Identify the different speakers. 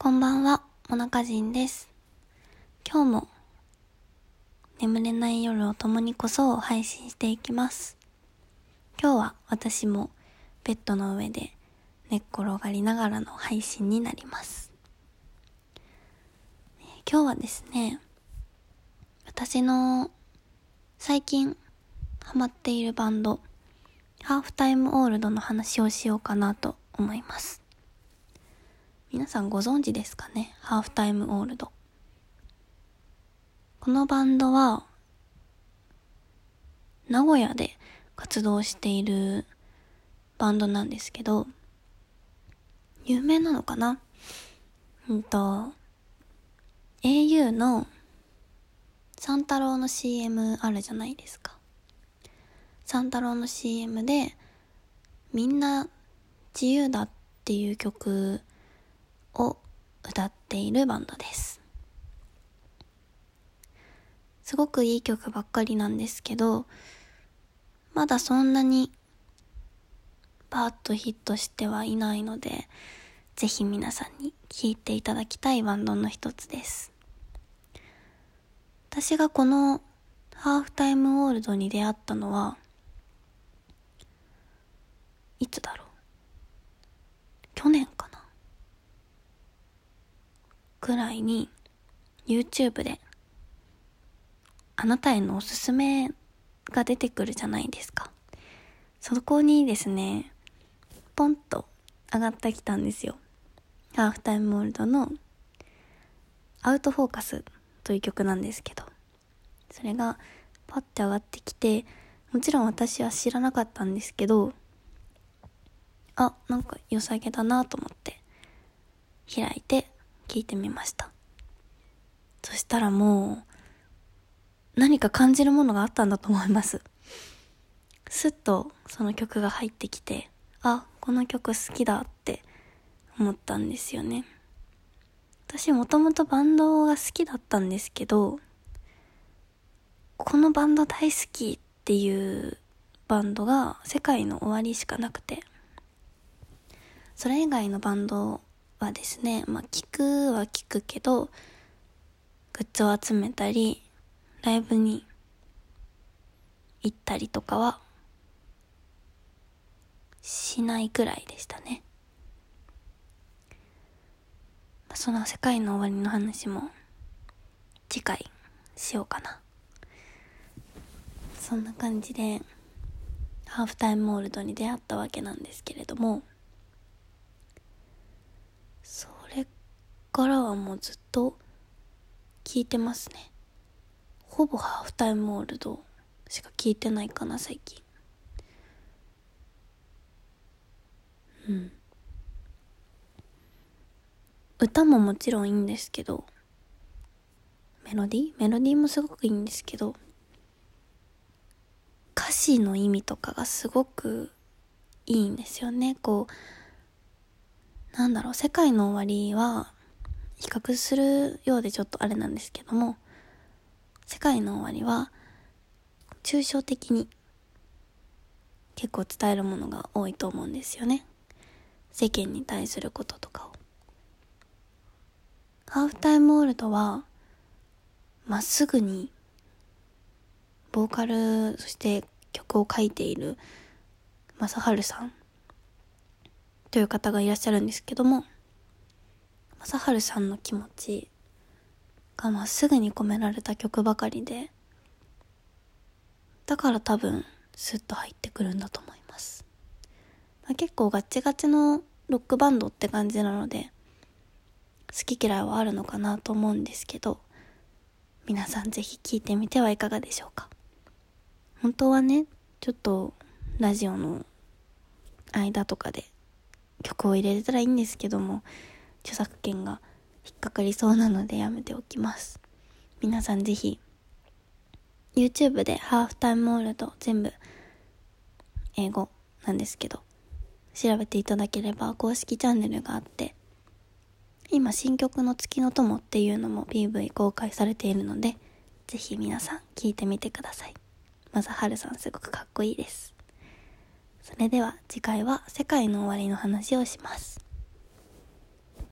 Speaker 1: こんばんは、モナカジンです。今日も眠れない夜を共にこそを配信していきます。今日は私もベッドの上で寝っ転がりながらの配信になります。今日はですね、私の最近ハマっているバンド、ハーフタイムオールドの話をしようかなと思います。皆さんご存知ですかね？ハーフタイムオールド。このバンドは、名古屋で活動しているバンドなんですけど、有名なのかな？うんと、au の三太郎の CM あるじゃないですか。三太郎の CM で、みんな自由だっていう曲を歌っているバンドです。すごくいい曲ばっかりなんですけど、まだそんなにバーッとヒットしてはいないので、ぜひ皆さんに聴いていただきたいバンドの一つです。私がこのハーフタイムオールドに出会ったのは、いつだろう？去年かくらいに YouTube であなたへのおすすめが出てくるじゃないですか。そこにですね、ポンと上がってきたんですよ。ハーフタイムオールドのアウトフォーカスという曲なんですけど、それがパッて上がってきて、もちろん私は知らなかったんですけど、あ、なんか良さげだなと思って開いて聞いてみました。そしたらもう何か感じるものがあったんだと思います。すっとその曲が入ってきて、あ、この曲好きだって思ったんですよね。私もともとバンドが好きだったんですけど、このバンド大好きっていうバンドが世界の終わりしかなくて、それ以外のバンドはですね、まあ聞くは聞くけど、グッズを集めたり、ライブに行ったりとかはしないくらいでしたね。その世界の終わりの話も次回しようかな。そんな感じでハーフタイムモールドに出会ったわけなんですけれども、それからはもうずっと聞いてますね。ほぼハーフタイムモールドしか聞いてないかな、最近。うん。歌ももちろんいいんですけど、メロディー？メロディーもすごくいいんですけど、歌詞の意味とかがすごくいいんですよね。こう、なんだろう、世界の終わりは、比較するようでちょっとあれなんですけども、世界の終わりは、抽象的に結構伝えるものが多いと思うんですよね。世間に対することとかを。ハーフタイムオールドは、まっすぐに、ボーカル、そして曲を書いている正治さんという方がいらっしゃるんですけども、正治さんの気持ちがまっすぐに込められた曲ばかりで、だから多分スッと入ってくるんだと思います。まあ、結構ガチガチのロックバンドって感じなので、好き嫌いはあるのかなと思うんですけど、皆さんぜひ聴いてみてはいかがでしょうか。本当はね、ちょっとラジオの間とかで曲を入れれたらいいんですけども、著作権が引っかかりそうなのでやめておきます。皆さんぜひ、YouTube でハーフタイムオールド全部英語なんですけど、調べていただければ公式チャンネルがあって、今新曲の月の友っていうのも PV 公開されているので、ぜひ皆さん聴いてみてください。まずはるさんすごくかっこいいです。それでは次回は世界の終わりの話をします。